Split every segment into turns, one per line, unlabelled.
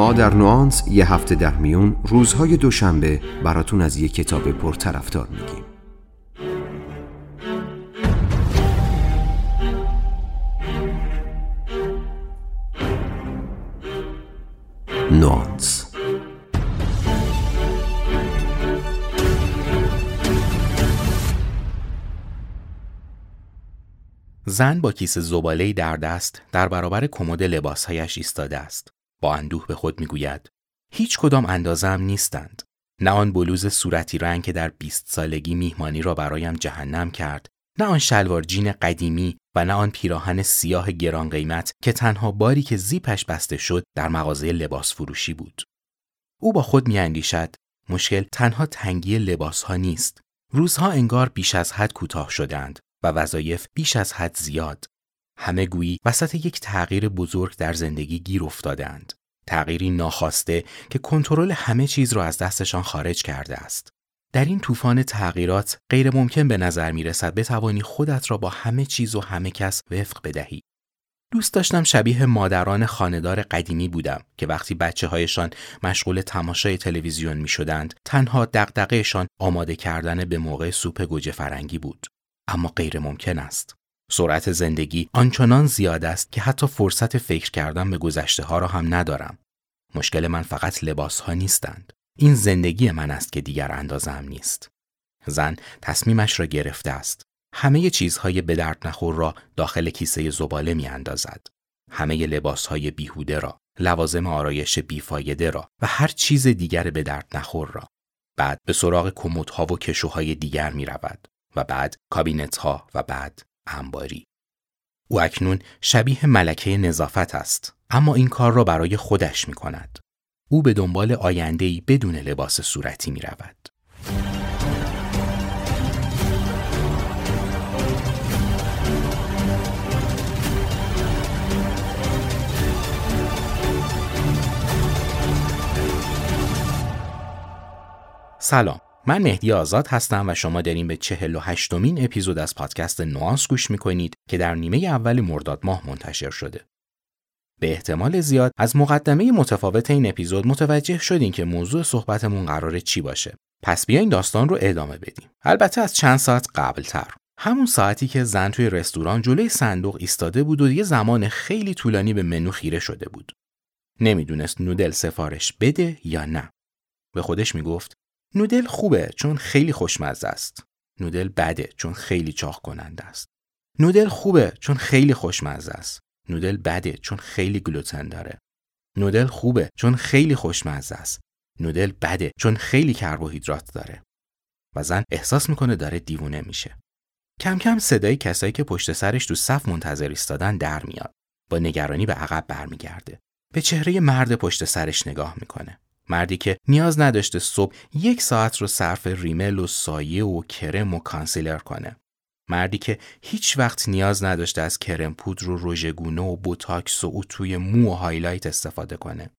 ما در نوانس یه هفته در میون روزهای دوشنبه براتون از یه کتاب پرطرفدار میگیم نوانس
زن با کیسه زباله در دست در برابر کمد لباسهایش ایستاده است. با اندوه به خود می‌گوید هیچ کدام اندازم نیستند. نه آن بلوز صورتی رنگ که در 20 سالگی میهمانی را برایم جهنم کرد، نه آن شلوار جین قدیمی و نه آن پیراهن سیاه گران قیمت که تنها باری که زیپش بسته شد در مغازه لباس فروشی بود. او با خود میاندیشد مشکل تنها تنگی لباس ها نیست. روزها انگار بیش از حد کوتاه شدند و وظایف بیش از حد زیاد. همه گویی وسط یک تغییر بزرگ در زندگی گیر افتادند. تغییری ناخواسته که کنترل همه چیز را از دستشان خارج کرده است. در این طوفان تغییرات غیر ممکن به نظر می رسد بتوانی خودت را با همه چیز و همه کس وفق بدهی. دوست داشتم شبیه مادران خاندار قدیمی بودم که وقتی بچه هایشان مشغول تماشای تلویزیون می شدند تنها دقدقهشان آماده کردن به موقع سوپ گوجه فرنگی بود. اما غیر ممکن است. سرعت زندگی آنچنان زیاد است که حتی فرصت فکر کردن به گذشته ها را هم ندارم. مشکل من فقط لباس ها نیستند. این زندگی من است که دیگر اندازم نیست. زن تصمیمش را گرفته است. همه چیزهای به درد نخور را داخل کیسه زباله می اندازد. همه لباس های بیهوده را، لوازم آرایش بیفایده را و هر چیز دیگر به درد نخور را. بعد به سراغ کمدها و کشوهای دیگر می رود و بعد کابینت ها و بعد انباری. او اکنون شبیه ملکه نظافت است اما این کار را برای خودش می کند. او به دنبال آیندهی بدون لباس صورتی می رود. سلام من مهدی آزاد هستم و شما داریم به 48 مین اپیزود از پادکست نوانس گوش می‌کنید که در نیمه اول مرداد ماه منتشر شده. به احتمال زیاد از مقدمه متفاوت این اپیزود متوجه شدین که موضوع صحبتمون قراره چی باشه. پس بیاین داستان رو ادامه بدیم. البته از چند ساعت قبلتر. همون ساعتی که زن توی رستوران جلوی صندوق ایستاده بود و یه زمان خیلی طولانی به منو خیره شده بود. نمی‌دونست نودل سفارش بده یا نه. به خودش می‌گفت نودل خوبه چون خیلی خوشمزه است. نودل بده چون خیلی چاق کننده است. نودل خوبه چون خیلی خوشمزه است. نودل بده چون خیلی گلوتن داره. نودل خوبه چون خیلی خوشمزه است. نودل بده چون خیلی کربوهیدرات داره. و زن احساس می‌کنه داره دیوونه میشه. کم کم صدای کسایی که پشت سرش تو صف منتظر ایستادن در میاد. با نگرانی به عقب برمیگرده. به چهره مرد پشت سرش نگاه می‌کنه. مردی که نیاز نداشته صبح یک ساعت رو صرف ریمل و سایه و کرم و کانسیلر کنه. مردی که هیچ وقت نیاز نداشته از کرم پودر و رژگونه و بوتاکس و اتوی مو و هایلایت استفاده کنه.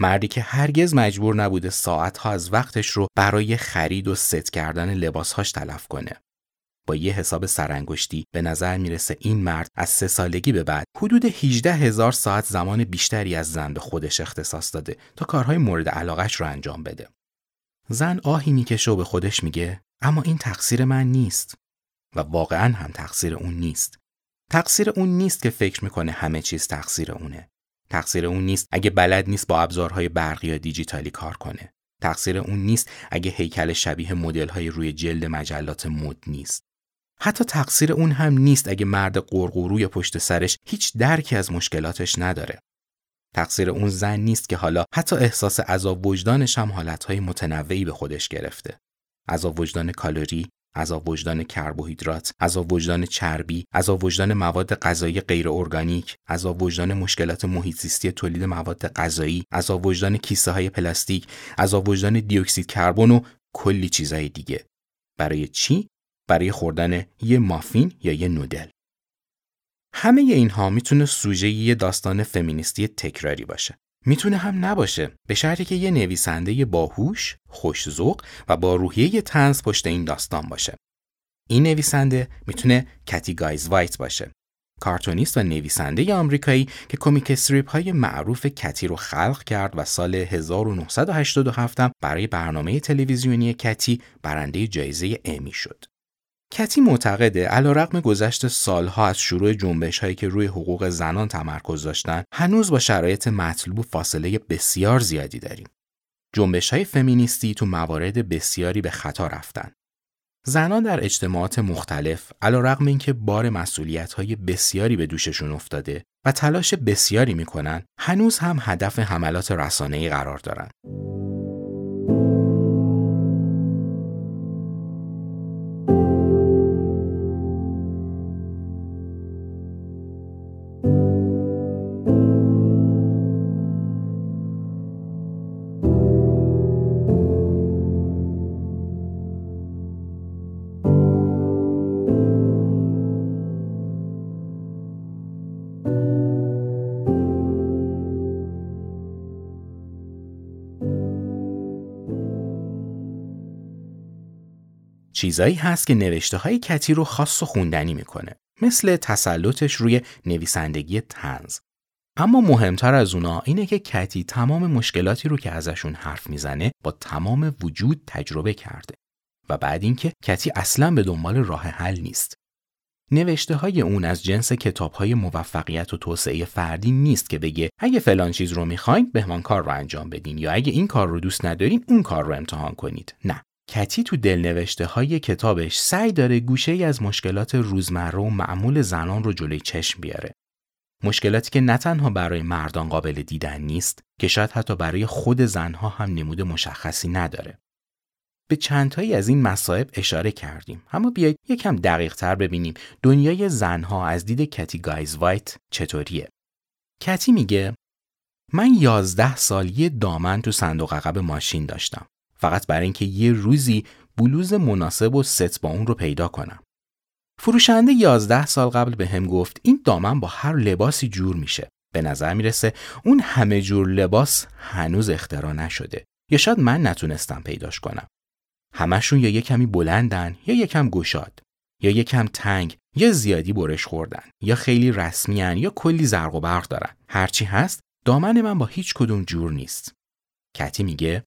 مردی که هرگز مجبور نبوده ساعتها از وقتش رو برای خرید و ست کردن لباسهاش تلف کنه. با یه حساب سرانگشتی به نظر می‌رسه این مرد از سه سالگی به بعد حدود 18 هزار ساعت زمان بیشتری از زن به خودش اختصاص داده تا کارهای مورد علاقش رو انجام بده. زن آهی می‌کشه و به خودش میگه اما این تقصیر من نیست و واقعا هم تقصیر اون نیست. تقصیر اون نیست که فکر می‌کنه همه چیز تقصیر اونه. تقصیر اون نیست اگه بلد نیست با ابزارهای برقی یا دیجیتالی کار کنه. تقصیر اون نیست اگه هیکل شبیه مدل روی جلد مجلات مد نیست. حتی تقصیر اون هم نیست اگه مرد قرقوروی پشت سرش هیچ درکی از مشکلاتش نداره. تقصیر اون زن نیست که حالا حتی احساس عذاب وجدانش هم حالتهای متنوعی به خودش گرفته. عذاب وجدان کالری، عذاب وجدان کربوهیدرات، عذاب وجدان چربی، عذاب وجدان مواد غذایی غیر ارگانیک، عذاب وجدان مشکلات محیط زیستی تولید مواد غذایی، عذاب وجدان کیسه های پلاستیک، عذاب وجدان دی اکسید کربن و کلی چیزهای دیگه. برای چی؟ برای خوردن یه مافین یا یه نودل. همه اینها می‌تونه سوژه یه داستان فمینیستی تکراری باشه. می‌تونه هم نباشه به شرطی که یه نویسنده باهوش، خوش‌ذوق و با روحیه طنز پشت این داستان باشه. این نویسنده می‌تونه کتی گایز وایت باشه. کارتونیست و نویسنده آمریکایی که کمیک استریپ های معروف کتی رو خلق کرد و سال 1987 برای برنامه تلویزیونی کتی برنده جایزه امی شد. کتی معتقده علیرغم گذشت سالها از شروع جنبش هایی که روی حقوق زنان تمرکز داشتن هنوز با شرایط مطلوب فاصله بسیار زیادی داریم. جنبش های فمینیستی تو موارد بسیاری به خطا رفتن. زنان در اجتماعات مختلف علیرغم اینکه بار مسئولیت های بسیاری به دوششون افتاده و تلاش بسیاری می‌کنن هنوز هم هدف حملات رسانه‌ای قرار دارن. چیزایی هست که نوشته های کتی رو خاص و خوندنی می‌کنه. مثل تسلطش روی نویسندگی تنز اما مهمتر از اونا اینه که کتی تمام مشکلاتی رو که ازشون حرف می‌زنه با تمام وجود تجربه کرده. و بعد اینکه کتی اصلا به دنبال راه حل نیست. نوشته های اون از جنس کتاب های موفقیت و توسعه فردی نیست که بگه اگه فلان چیز رو می‌خواین بهمان کار رو انجام بدین یا اگه این کار رو دوست ندارین اون کار رو امتحان کنید. نه. کتی تو دلنوشته های کتابش سعی داره گوشه ای از مشکلات روزمره و معمول زنان رو جلوی چشم بیاره. مشکلاتی که نه تنها برای مردان قابل دیدن نیست که شاید حتی برای خود زنها هم نمود مشخصی نداره. به چندتایی از این مصائب اشاره کردیم اما بیایید یکم دقیق تر ببینیم دنیای زنها از دید کتی گایز وایت چطوریه. کتی میگه من یازده سال یه دامن تو صندوق عقب ماشین داشتم. فقط برای اینکه یه روزی بلوز مناسب و ست با اون رو پیدا کنم. فروشنده 11 سال قبل به هم گفت این دامن با هر لباسی جور میشه. به نظر می‌رسه اون همه جور لباس هنوز اختراع نشده یا شاید من نتونستم پیداش کنم. همشون یا یه کمی بلندن یا یکم گشاد یا یکم تنگ یا زیادی برش خوردن یا خیلی رسمیان یا کلی زرق و برق دارن. هرچی هست دامن من با هیچ کدوم جور نیست. کتی میگه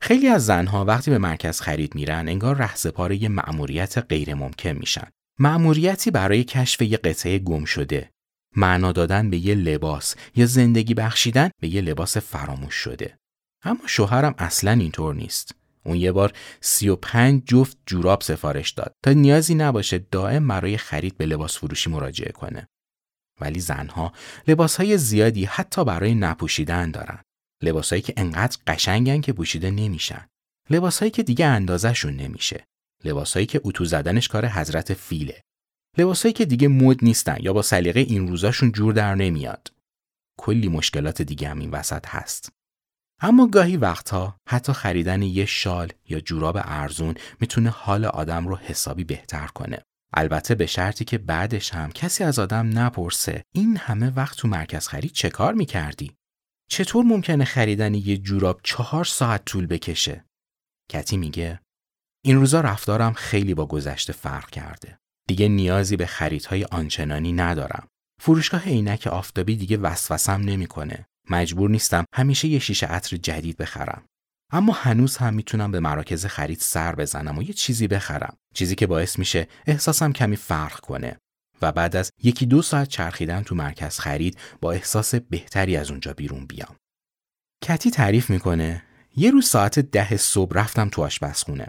خیلی از زنها وقتی به مرکز خرید میرن انگار رهسپار یه مأموریت غیر ممکن میشن. مأموریتی برای کشف یه قطعه گم شده. معنا دادن به یه لباس یا زندگی بخشیدن به یه لباس فراموش شده. اما شوهرم اصلا اینطور نیست. اون یه بار 35 جفت جوراب سفارش داد تا نیازی نباشه دائم برای خرید به لباس فروشی مراجعه کنه. ولی زنها لباسهای زیادی حتی برای نپوشیدن دارن. لباسایی که انقدر قشنگن که پوشیده نمیشن. لباسایی که دیگه اندازشون نمیشه. لباسایی که اتو زدنش کار حضرت فیله. لباسایی که دیگه مد نیستن یا با سلیقه این روزاشون جور در نمیاد. کلی مشکلات دیگه هم این وسط هست. اما گاهی وقتها حتی خریدن یه شال یا جوراب ارزون می‌تونه حال آدم رو حسابی بهتر کنه. البته به شرطی که بعدش هم کسی از آدم نپرسه این همه وقت تو مرکز خرید چه کار می‌کردی؟ چطور ممکنه خریدن یه جوراب چهار ساعت طول بکشه؟ کتی میگه این روزا رفتارم خیلی با گذشته فرق کرده. دیگه نیازی به خریدهای آنچنانی ندارم. فروشگاه عینک آفتابی دیگه وسوسم نمی‌کنه. مجبور نیستم همیشه یه شیشه عطر جدید بخرم. اما هنوز هم می‌تونم به مراکز خرید سر بزنم و یه چیزی بخرم. چیزی که باعث میشه احساسم کمی فرق کنه. و بعد از یکی دو ساعت چرخیدن تو مرکز خرید با احساس بهتری از اونجا بیرون بیام. کتی تعریف می‌کنه یه روز ساعت ده صبح رفتم تو آشپزخونه.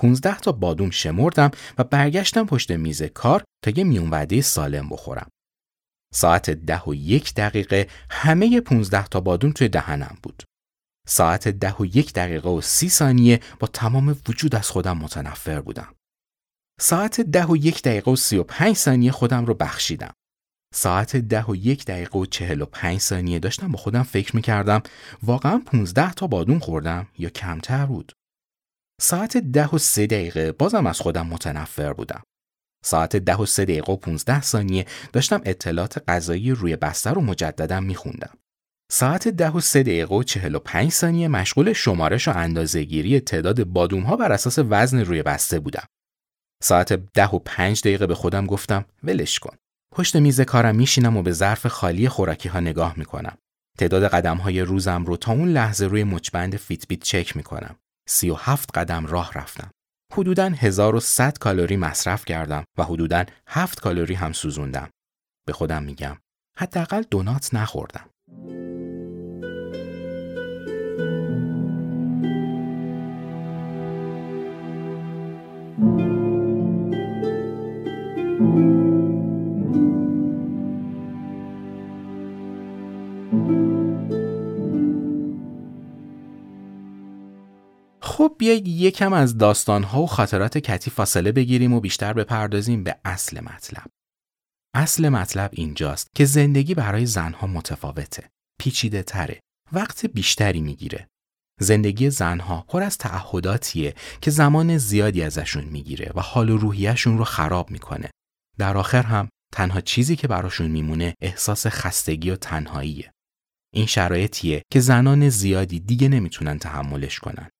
15 تا بادوم شمردم و برگشتم پشت میز کار تا یه میون وعده سالم بخورم. ساعت ده و یک دقیقه همه 15 تا بادوم توی دهنم بود. ساعت ده و یک دقیقه و سی ثانیه با تمام وجود از خودم متنفر بودم. ساعت ده و یک دقیقه و سی و پنج ثانیه خودم رو بخشیدم. ساعت ده و یک دقیقه و چهل و پنج ثانیه داشتم با خودم فکر می‌کردم واقعا پونزده تا بادون خوردم یا کمتر بود. ساعت ده و سه دقیقه بازم از خودم متنفر بودم. ساعت ده و سه دقیقه و پونزده ثانیه داشتم اطلاعات غذایی روی بستر رو مجددا میخوندم. ساعت ده و سه دقیقه و چهل و پنج ثانیه مشغول شمارش و اندازهگیری تعداد بادوم ها بر اساس وزن روی بسته بودم. ساعت ده و پنج دقیقه به خودم گفتم ولش کن. پشت میز کارم میشینم و به ظرف خالی خوراکی ها نگاه می‌کنم. تعداد قدم های روزم رو تا اون لحظه روی مچبند فیتبیت چک می‌کنم. 37 قدم راه رفتم. حدوداً 1100 کالری مصرف کردم و حدوداً 7 کالری هم سوزوندم. به خودم میگم حداقل دونات نخوردم. خب بیایید یکم از داستانها و خاطرات کتی فاصله بگیریم و بیشتر بپردازیم به اصل مطلب. اصل مطلب اینجاست که زندگی برای زنها متفاوته. پیچیده تره. وقت بیشتری می‌گیره. زندگی زنها پر از تعهداتیه که زمان زیادی ازشون می‌گیره و حال و روحیشون رو خراب می‌کنه. در آخر هم تنها چیزی که براشون میمونه احساس خستگی و تنهاییه. این شرایطیه که زنان زیادی دیگه نمی‌تونن تحملش کنن.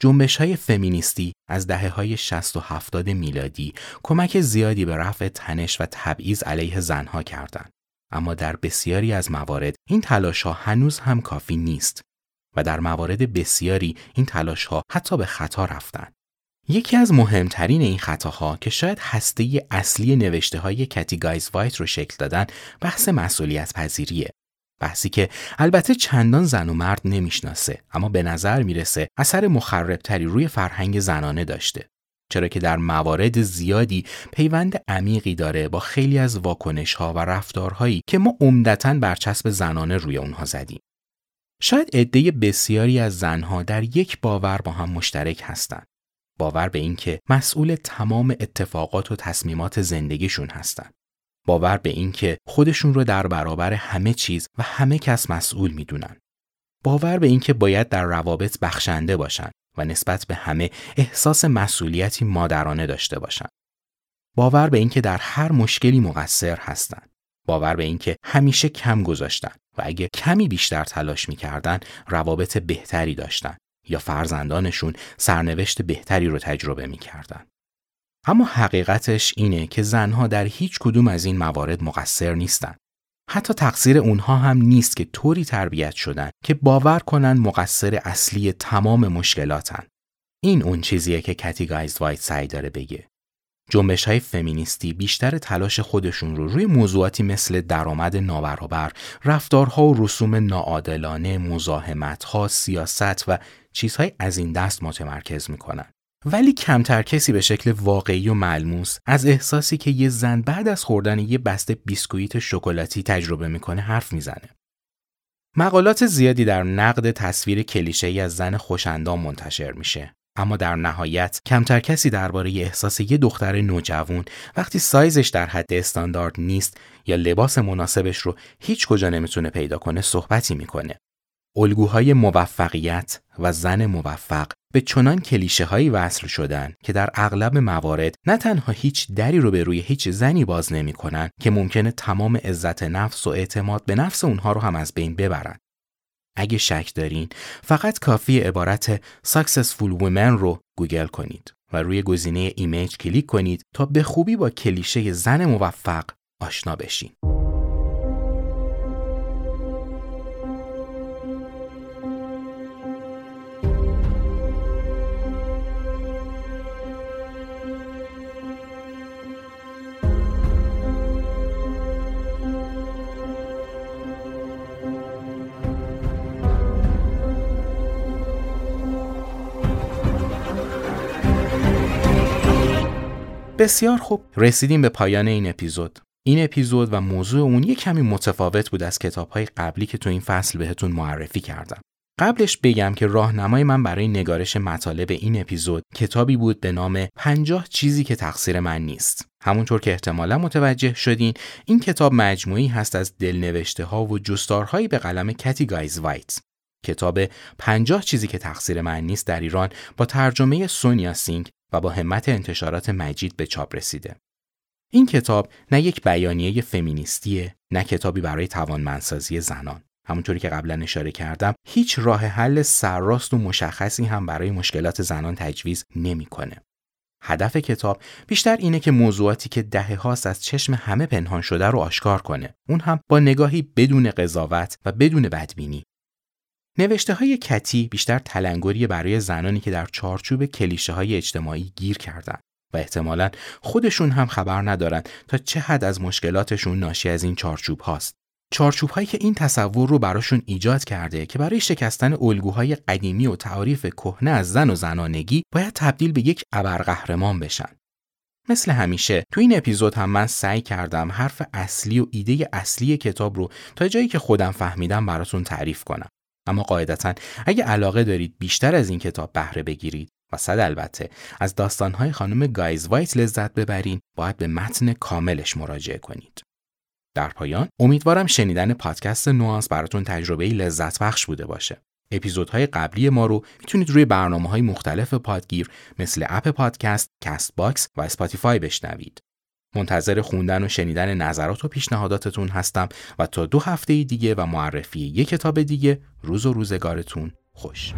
جنبش های فمینیستی از دهه های 60 و 70 میلادی کمک زیادی به رفع تنش و تبعیض علیه زنها کردند. اما در بسیاری از موارد این تلاش ها هنوز هم کافی نیست و در موارد بسیاری این تلاش ها حتی به خطا رفتند. یکی از مهمترین این خطاها که شاید هسته اصلی نوشته های کتی گایز وایت رو شکل دادن بحث مسئولیت پذیریه بحثی که البته چندان زن و مرد نمی‌شناسه اما به نظر می‌رسه اثر مخربتری روی فرهنگ زنانه داشته. چرا که در موارد زیادی پیوند عمیقی داره با خیلی از واکنش ها و رفتارهایی که ما عمدتا برچسب زنانه روی اونها زدیم. شاید عده بسیاری از زنها در یک باور با هم مشترک هستند باور به اینکه مسئول تمام اتفاقات و تصمیمات زندگیشون هستند باور به اینکه خودشون رو در برابر همه چیز و همه کس مسئول می‌دونن. باور به اینکه باید در روابط بخشنده باشن و نسبت به همه احساس مسئولیتی مادرانه داشته باشن. باور به اینکه در هر مشکلی مقصر هستند. باور به اینکه همیشه کم گذاشتن و اگه کمی بیشتر تلاش می‌کردن روابط بهتری داشتن یا فرزندانشون سرنوشت بهتری رو تجربه می‌کردن. اما حقیقتش اینه که زنها در هیچ کدوم از این موارد مقصر نیستن. حتی تقصیر اونها هم نیست که طوری تربیت شدن که باور کنن مقصر اصلی تمام مشکلاتن. این اون چیزیه که کتی گایز وایت سعی داره بگه. جنبش های فمینیستی بیشتر تلاش خودشون رو روی موضوعاتی مثل درآمد نابرابر، رفتارها و رسوم ناعادلانه، مزاحمتها، سیاست و چیزهای از این دست متمرکز می‌کنن. ولی کمتر کسی به شکل واقعی و ملموس از احساسی که یه زن بعد از خوردن یه بسته بیسکویت شکلاتی تجربه می‌کنه حرف می‌زنه. مقالات زیادی در نقد تصویر کلیشه‌ای از زن خوشندام منتشر میشه. اما در نهایت کمتر کسی درباره احساس یه دختر نوجوان وقتی سایزش در حد استاندارد نیست یا لباس مناسبش رو هیچ کجا نمی‌تونه پیدا کنه صحبتی می‌کنه. الگوهای موفقیت و زن موفق به چنان کلیشه هایی وصل شدن که در اغلب موارد نه تنها هیچ دری رو به روی هیچ زنی باز نمی‌کنن که ممکنه تمام عزت نفس و اعتماد به نفس اونها رو هم از بین ببرن. اگه شک دارین فقط کافیه عبارت Successful Women رو گوگل کنید و روی گزینه Image کلیک کنید تا به خوبی با کلیشه زن موفق آشنا بشین. بسیار خوب رسیدیم به پایان این اپیزود این اپیزود و موضوع اون یه کمی متفاوت بود از کتاب های قبلی که تو این فصل بهتون معرفی کردم قبلش بگم که راهنمای من برای نگارش مطالب این اپیزود کتابی بود به نام 50 چیزی که تقصیر من نیست. همونطور که احتمالا متوجه شدین این کتاب مجموعی هست از دلنوشته ها و جستارهایی به قلم کتی گایز وایت. کتاب 50 چیزی که تقصیر من نیست در ایران با ترجمه سونیا سینگ و با همت انتشارات مجید به چاپ رسیده. این کتاب نه یک بیانیه فمینیستیه نه کتابی برای توانمندسازی زنان. همونطوری که قبلا اشاره کردم هیچ راه حل سرراست و مشخصی هم برای مشکلات زنان تجویز نمی‌کنه. هدف کتاب بیشتر اینه که موضوعاتی که دهه هاست از چشم همه پنهان شده رو آشکار کنه. اون هم با نگاهی بدون قضاوت و بدون بدبینی. نوشته های کتی بیشتر تلنگری برای زنانی که در چارچوب کلیشه های اجتماعی گیر کردن و احتمالا خودشون هم خبر ندارن تا چه حد از مشکلاتشون ناشی از این چارچوب هاست. چارچوب هایی که این تصور رو براشون ایجاد کرده که برای شکستن الگوهای قدیمی و تعاریف کهنه از زن و زنانگی باید تبدیل به یک ابرقهرمان بشن. مثل همیشه تو این اپیزود هم من سعی کردم حرف اصلی و ایده اصلی کتاب رو تا جایی که خودم فهمیدم براتون تعریف کنم. اما قاعدتا اگه علاقه دارید بیشتر از این کتاب بهره بگیرید و صد البته از داستانهای خانم گایز وایت لذت ببرین باید به متن کاملش مراجعه کنید. در پایان امیدوارم شنیدن پادکست نوانس براتون تجربه لذت بخش بوده باشه. اپیزودهای قبلی ما رو می‌تونید روی برنامه های مختلف پادگیر مثل اپل پادکست، کست باکس و اسپاتیفای بشنوید. منتظر خوندن و شنیدن نظرات و پیشنهاداتتون هستم و تا دو هفته دیگه و معرفی یک کتاب دیگه روز و روزگارتون خوش.